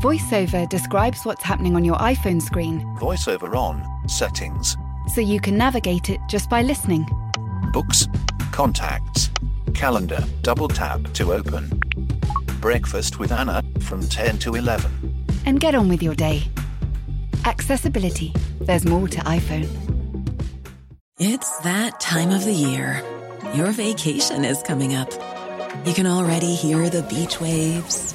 VoiceOver describes what's happening on your iPhone screen. VoiceOver on, settings, so you can navigate it just by listening. books, contacts, calendar, double tap to open. Breakfast with Anna from 10 to 11. And get on with your day. Accessibility. There's more to iPhone. It's that time of the year. Your vacation is coming up. You can already hear the beach waves,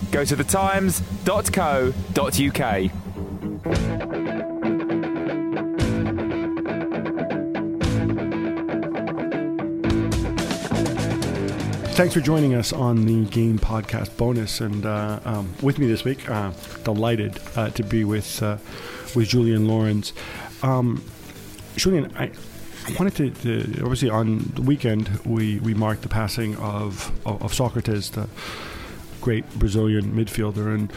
Go to thetimes.co.uk. Thanks for joining us on the Game Podcast bonus, and uh, um, with me this week, uh, delighted uh, to be with uh, with Julien Laurens. Um, Julien, I, I wanted to, to obviously on the weekend we, we marked the passing of, of of Socrates, the great Brazilian midfielder, and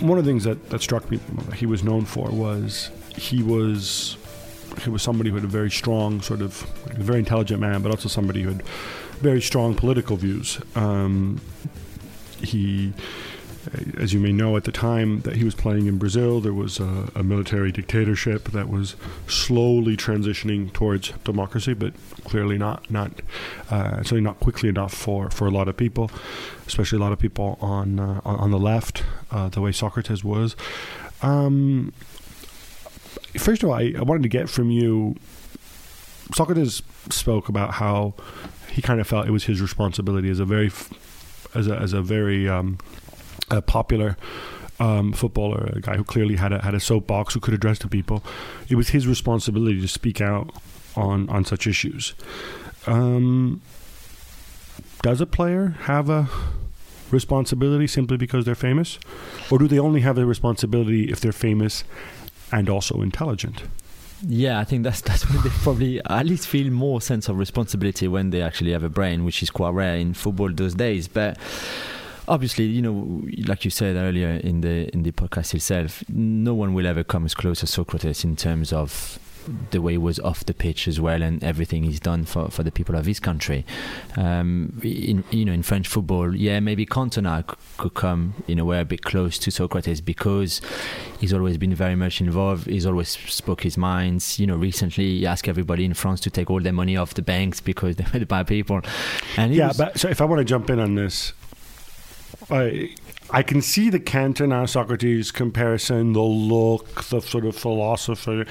one of the things that, that struck me he was known for was he was he was somebody who had a very strong sort of a very intelligent man, but also somebody who had very strong political views. Um, he, as you may know, at the time that he was playing in Brazil, there was a, a military dictatorship that was slowly transitioning towards democracy, but clearly not not uh, certainly not quickly enough for, for a lot of people, especially a lot of people on uh, on, the left, uh, the way Socrates was. Um, first of all, I, I wanted to get from you. Socrates spoke about how he kind of felt it was his responsibility as a very, as a as a very um, a popular um, footballer, a guy who clearly had a had a soapbox who could address the people. It was his responsibility to speak out on on such issues. Um, does a player have a responsibility simply because they're famous, or do they only have a responsibility if they're famous and also intelligent? Yeah, I think that's that's when they probably at least feel more sense of responsibility when they actually have a brain, which is quite rare in football those days. But obviously, you know, like you said earlier in the in the podcast itself, no one will ever come as close as Socrates in terms of the way he was off the pitch as well and everything he's done for, for the people of his country. Um, in you know in French football, yeah, maybe Cantona c- could come in a way a bit close to Socrates because he's always been very much involved. He's always spoke his minds. You know, recently he asked everybody in France to take all their money off the banks because they were the bad people. And yeah, was- but so if I want to jump in on this, I I can see the Cantona Socrates comparison, the look, the sort of philosophy.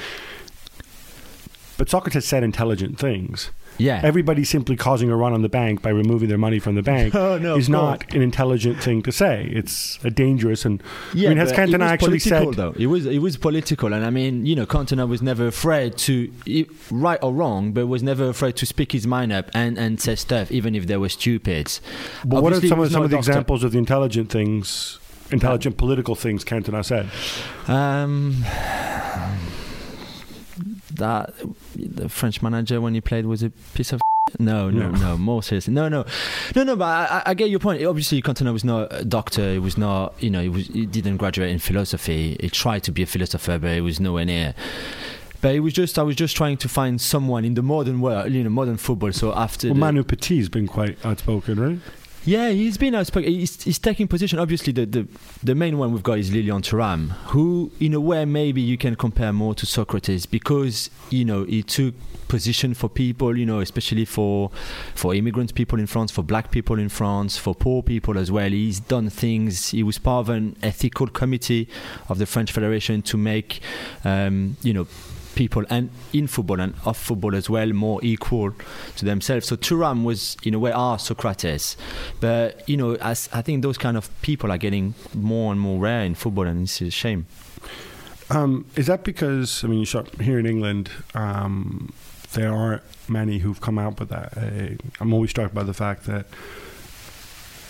But Socrates said intelligent things. Yeah, Everybody simply causing a run on the bank by removing their money from the bank Oh, no, is not an intelligent thing to say. It's a dangerous and Yeah, I mean, has Cantona was actually political, said? though? It was it was political, and I mean, you know, Cantona was never afraid to, right or wrong, but was never afraid to speak his mind up and, and say stuff, even if they were stupid. But what are some of some of the doctor. examples of the intelligent things, intelligent political things Cantona said? Um, that the French manager when he played was a piece of. No, no, No. no, More seriously, no, no, no, no. But I, I- get your point. Obviously, Cantona was not a doctor. He was not, you know, he, was, he didn't graduate in philosophy. He tried to be a philosopher, but he was nowhere near. But it was just, I was just trying to find someone in the modern world, you know, modern football. So after Well, Manu Petit's been quite outspoken, right? Yeah, he's been outspoken. He's, he's taking position. Obviously, the, the the main one we've got is Lilian Thuram, who, in a way, maybe you can compare more to Socrates because you know he took position for people, you know, especially for for immigrant people in France, for black people in France, for poor people as well. He's done things. He was part of an ethical committee of the French Federation to make, um, you know people and in football and off football as well more equal to themselves. So Thuram was in a way our Socrates, but you know as I think those kind of people are getting more and more rare in football, and it's a shame. Um, is that because I mean, here in England, um, there aren't many who've come out with that. Uh, I'm always struck by the fact that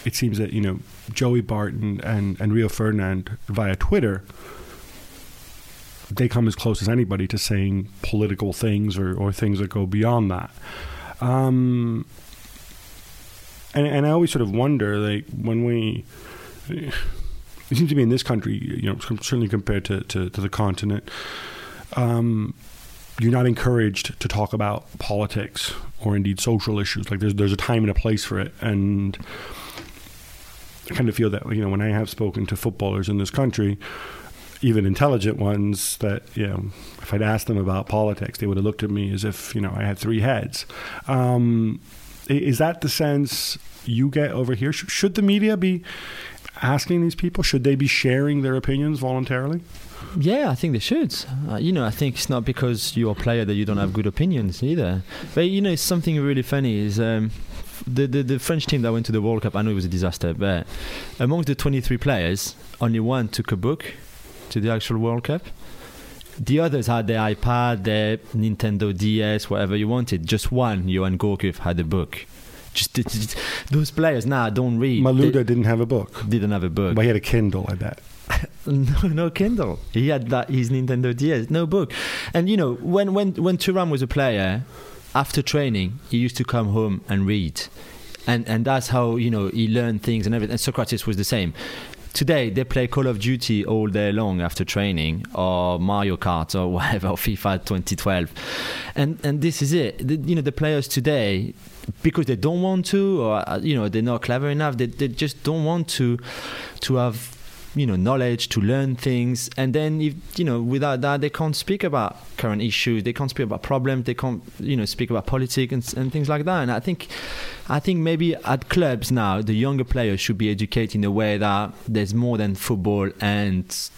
it seems that you know Joey Barton and and Rio Ferdinand via Twitter they come as close as anybody to saying political things or, or things that go beyond that. Um, and, and I always sort of wonder, like, when we. It seems to me in this country, you know, certainly compared to, to, to the continent, um, you're not encouraged to talk about politics or indeed social issues. Like there's there's a time and a place for it, and I kind of feel that you know when I have spoken to footballers in this country, even intelligent ones, that you know if I'd asked them about politics, they would have looked at me as if you know I had three heads. Um, is that the sense you get over here? Should the media be asking these people? Should they be sharing their opinions voluntarily? Yeah, I think they should. Uh, you know, I think it's not because you're a player that you don't have good opinions either. But you know, something really funny is um, the, the, the French team that went to the World Cup. I know it was a disaster, but amongst the 23 players, only one took a book to the actual World Cup. The others had their iPad, their Nintendo DS, whatever you wanted. Just one, Yoann Gourcuff, had a book. Just, just, those players now don't read. Malouda they didn't have a book. Didn't have a book. But he had a Kindle, I bet. no, no Kindle. He had that his Nintendo DS, no book. And you know, when when when Thuram was a player, after training, he used to come home and read, and and that's how you know he learned things and everything. And Socrates was the same. Today they play Call of Duty all day long after training, or Mario Kart, or whatever, or FIFA 2012, and and this is it. The, you know, the players today because they don't want to or uh, you know they're not clever enough they, they just don't want to to have you know knowledge to learn things. And then if you know without that they can't speak about current issues. They can't speak about problems. They can't you know speak about politics and, and things like that. And i think i think maybe at clubs now the younger players should be educated in a way that there's more than football and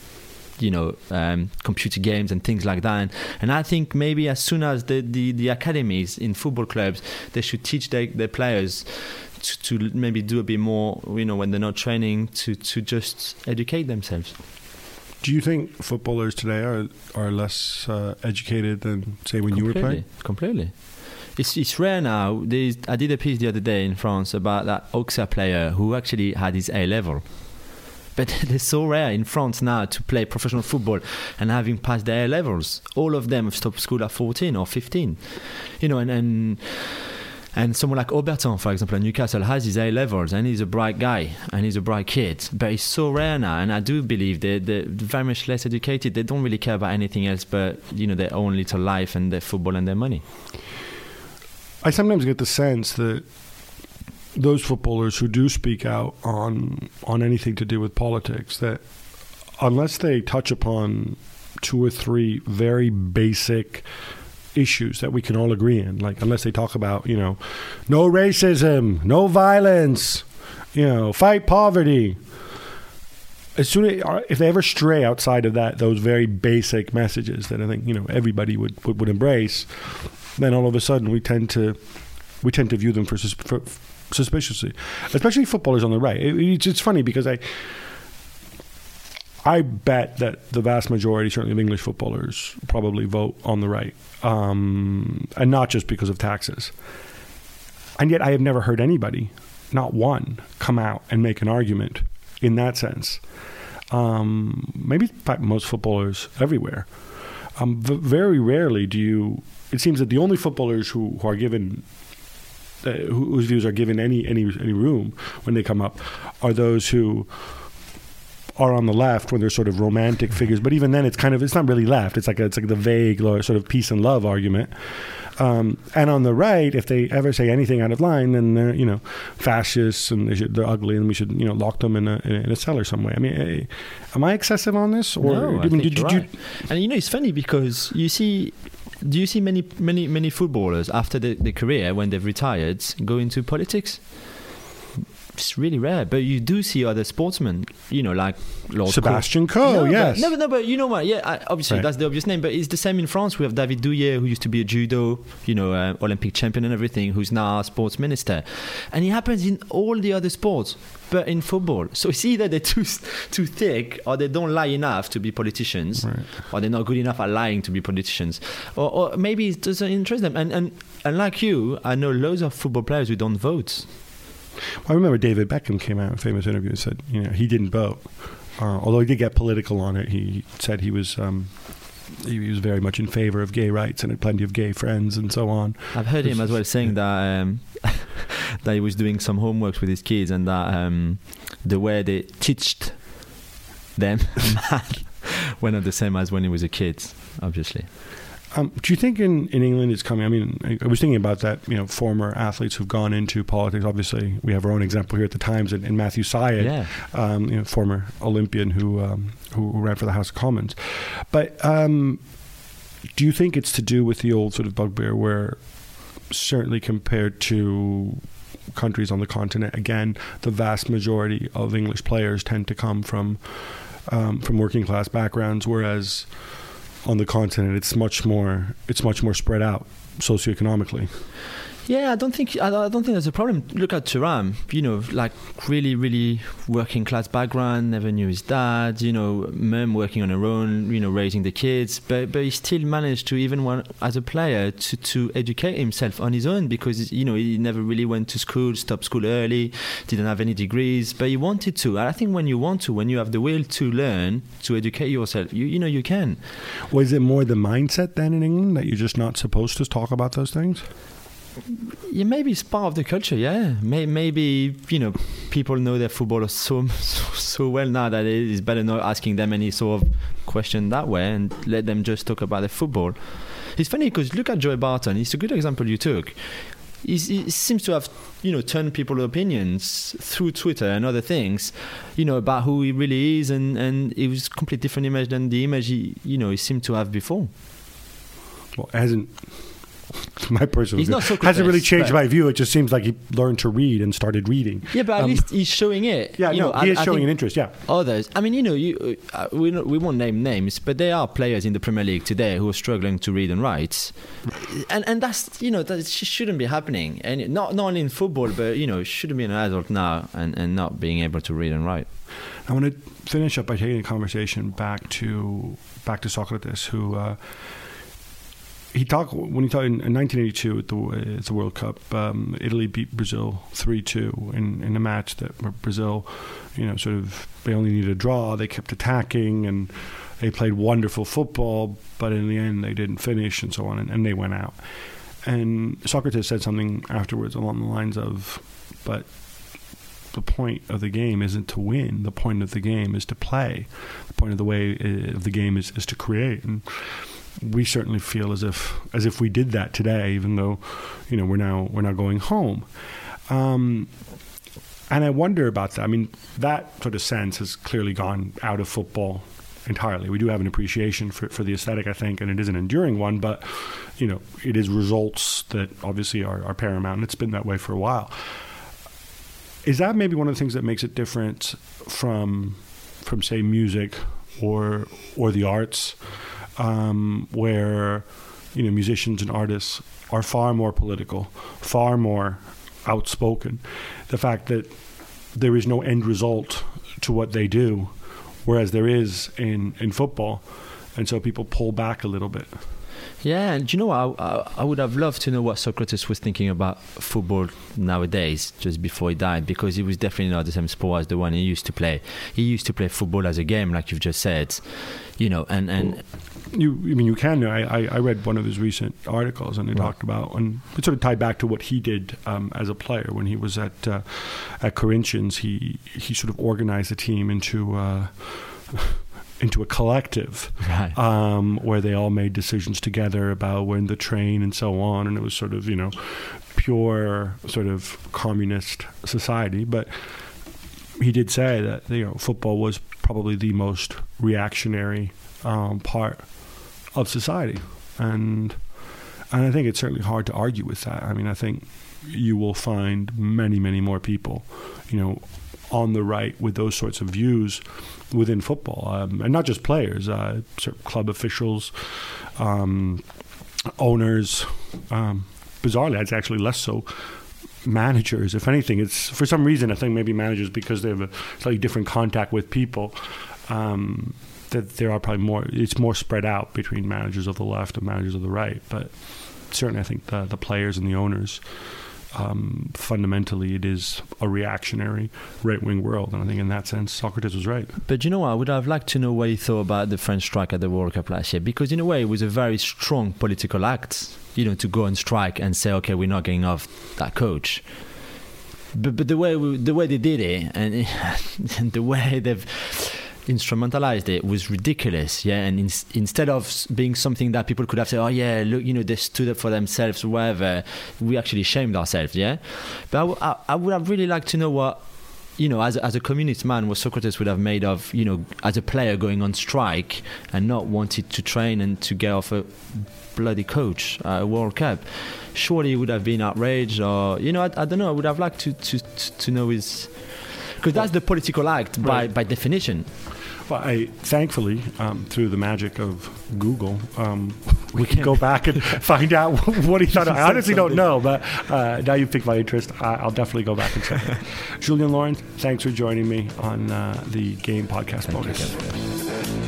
you know um, computer games and things like that. And, and I think maybe as soon as the, the, the academies in football clubs they should teach their, their players to, to maybe do a bit more, you know, when they're not training, to, to just educate themselves. Do you think footballers today are are less uh, educated than say when Completely. you were playing? Completely. It's, it's rare now. There's, I did a piece the other day in France about that Auxerre player who actually had his A level. But it's so rare in France now to play professional football and having passed their A levels. All of them have stopped school at 14 or 15. You know, and, and and someone like Obertan, for example, at Newcastle has his A levels and he's a bright guy and he's a bright kid. But it's so rare now. And I do believe they're, they're very much less educated. They don't really care about anything else but, you know, their own little life and their football and their money. I sometimes get the sense that those footballers who do speak out on on anything to do with politics that unless they touch upon two or three very basic issues that we can all agree in. Like unless they talk about you know, no racism, no violence, you know, fight poverty. As soon as uh, if they ever stray outside of that, those very basic messages that I think you know everybody would would, would embrace, then all of a sudden we tend to we tend to view them for, for suspiciously, especially footballers on the right. It, it's, it's funny because I I bet that the vast majority, certainly of English footballers, probably vote on the right, um, and not just because of taxes. And yet, I have never heard anybody, not one, come out and make an argument in that sense. Um, maybe, most footballers everywhere. Um, very rarely do you. It seems that the only footballers who, who are given uh, whose views are given any any any room when they come up are those who are on the left when they're sort of romantic figures. But even then, it's kind of it's not really left. It's like a, it's like the vague sort of peace and love argument. Um, and on the right, if they ever say anything out of line, then they're you know fascists and they should, they're ugly, and we should you know lock them in a, in a cellar somewhere. I mean, hey, am I excessive on this? Or no, I think did, you're right. You, and you know, it's funny because you see do you see many many many footballers after the, the career when they've retired go into politics it's really rare. But you do see other sportsmen, you know, like Lord Sebastian Coe. No, yes. But, no, but, no, but you know what? Yeah, I, obviously right. that's the obvious name. But it's the same in France. We have David Douillet, who used to be a judo, you know, uh, Olympic champion and everything, who's now our sports minister, and it happens in all the other sports. But in football, so it's either they're too too thick, or they don't lie enough to be politicians, right. or they're not good enough at lying to be politicians, or, or maybe it doesn't interest them. And, and and like you, I know loads of football players who don't vote I remember David Beckham came out in a famous interview and said, you know, he didn't vote. Uh, although he did get political on it, he said he was um, he was very much in favor of gay rights and had plenty of gay friends and so on. I've heard him as well saying that um, that he was doing some homeworks with his kids and that um, the way they teached them math were not the same as when he was a kid, obviously. Um, do you think in, in England it's coming? I mean, I, I was thinking about that. You know, former athletes who've gone into politics. Obviously, we have our own example here at the Times, and, and Matthew Syed, Yeah. um, you know, former Olympian who um, who ran for the House of Commons. But um, do you think it's to do with the old sort of bugbear, where certainly compared to countries on the continent, again, the vast majority of English players tend to come from um, from working class backgrounds, whereas on the continent it's much more it's much more spread out socioeconomically. Yeah, I don't think I I don't think there's a problem. Look at Thuram, you know, like really, really working class background, never knew his dad, you know, mum working on her own, you know, raising the kids, but but he still managed to even as a player to to educate himself on his own because you know he never really went to school, stopped school early, didn't have any degrees, but he wanted to. And I think when you want to, when you have the will to learn, to educate yourself, you you know you can. Was it more the mindset then in England that you're just not supposed to talk about those things? Yeah, maybe it's part of the culture. Yeah, May, maybe you know people know their football so, so so well now that it is better not asking them any sort of question that way and let them just talk about the football. It's funny because look at Joey Barton. It's a good example you took. He seems to have you know turned people's opinions through Twitter and other things, you know about who he really is, and and it was a completely different image than the image he you know he seemed to have before. Well, hasn't my personal He's view, not Socrates, hasn't really changed my view. It just seems like he learned to read and started reading. Yeah, but at Um, least he's showing it. Yeah, you no, know, he I- is I showing an interest. Yeah, others. I mean, you know, you, uh, we we won't name names, but there are players in the Premier League today who are struggling to read and write, and and that's you know that sh- shouldn't be happening, and not not only in football, but you know, shouldn't be an adult now and, and not being able to read and write. I want to finish up by taking the conversation back to back to Socrates, who uh, he talked when he talked in, in 1982 at the uh, at the World Cup. Um, Italy beat Brazil three two in in a match that Brazil, you know, sort of they only needed a draw. They kept attacking and they played wonderful football, but in the end they didn't finish and so on, and, and they went out. And Socrates said something afterwards along the lines of, "But the point of the game isn't to win. The point of the game is to play. The point of the way uh, of the game is, is to create. And we certainly feel as if as if we did that today, even though you know we're now we're now going home. Um, and I wonder about that. I mean, that sort of sense has clearly gone out of football entirely. We do have an appreciation for, for the aesthetic, I think, and it is an enduring one, but, you know, it is results that obviously are, are paramount, and it's been that way for a while. Is that maybe one of the things that makes it different from, from say, music or or the arts, um, where you know musicians and artists are far more political, far more outspoken. The fact that there is no end result to what they do, whereas there is in, in football, and so people pull back a little bit. Yeah, and you know? I, I, I would have loved to know what Socrates was thinking about football nowadays, just before he died, because it was definitely not the same sport as the one he used to play. He used to play football as a game, like you've just said, you know, and and You, I mean, you can. I, I, I read one of his recent articles, and it Right. talked about, and it sort of tied back to what he did um, as a player when he was at uh, at Corinthians. He he sort of organized the team into uh, into a collective, right. um, where they all made decisions together about when to train and so on, and it was sort of you know pure sort of communist society, but. He did say that you know football was probably the most reactionary um, part of society, and and I think it's certainly hard to argue with that. I mean, I think you will find many, many more people, you know, on the right with those sorts of views within football, um, and not just players, uh, club officials, um, owners. Um, bizarrely, it's actually less so managers. If anything, it's for some reason I think maybe managers because they have a slightly different contact with people. Um, that there are probably more. It's more spread out between managers of the left and managers of the right. But certainly, I think the the players and the owners um, fundamentally it is a reactionary right wing world. And I think in that sense, Socrates was right. But you know? I would have liked to know what he thought about the French strike at the World Cup last year, because in a way it was a very strong political act, you know, to go on strike and say, okay, we're not getting off that coach. But but the way we, the way they did it and, and the way they've instrumentalized it was ridiculous yeah and in, instead of being something that people could have said oh yeah look you know they stood up for themselves whatever we actually shamed ourselves yeah but I, I would have really liked to know what you know, as, as a communist man, what Socrates would have made of, you know, as a player going on strike and not wanted to train and to get off a bloody coach at a World Cup. Surely he would have been outraged, or you know, I, I don't know. I would have liked to to to know his because that's the political act by Right. by definition. Well, I, thankfully, um, through the magic of Google, um, we, We can go back and find out what he thought. I honestly don't know, but uh, now you've piqued my interest. I, I'll definitely go back and check it. Julien Laurens, thanks for joining me on uh, the Game Podcast Thank you, bonus.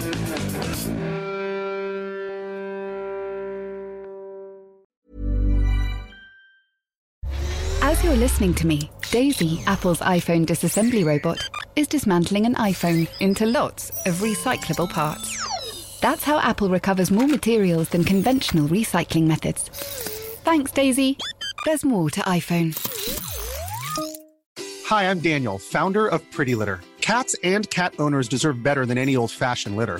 Listening to me, Daisy, Apple's iPhone disassembly robot, is dismantling an iPhone into lots of recyclable parts. That's how Apple recovers more materials than conventional recycling methods. Thanks, Daisy. There's more to iPhone. Hi, I'm Daniel, founder of Pretty Litter. Cats and cat owners deserve better than any old fashioned litter.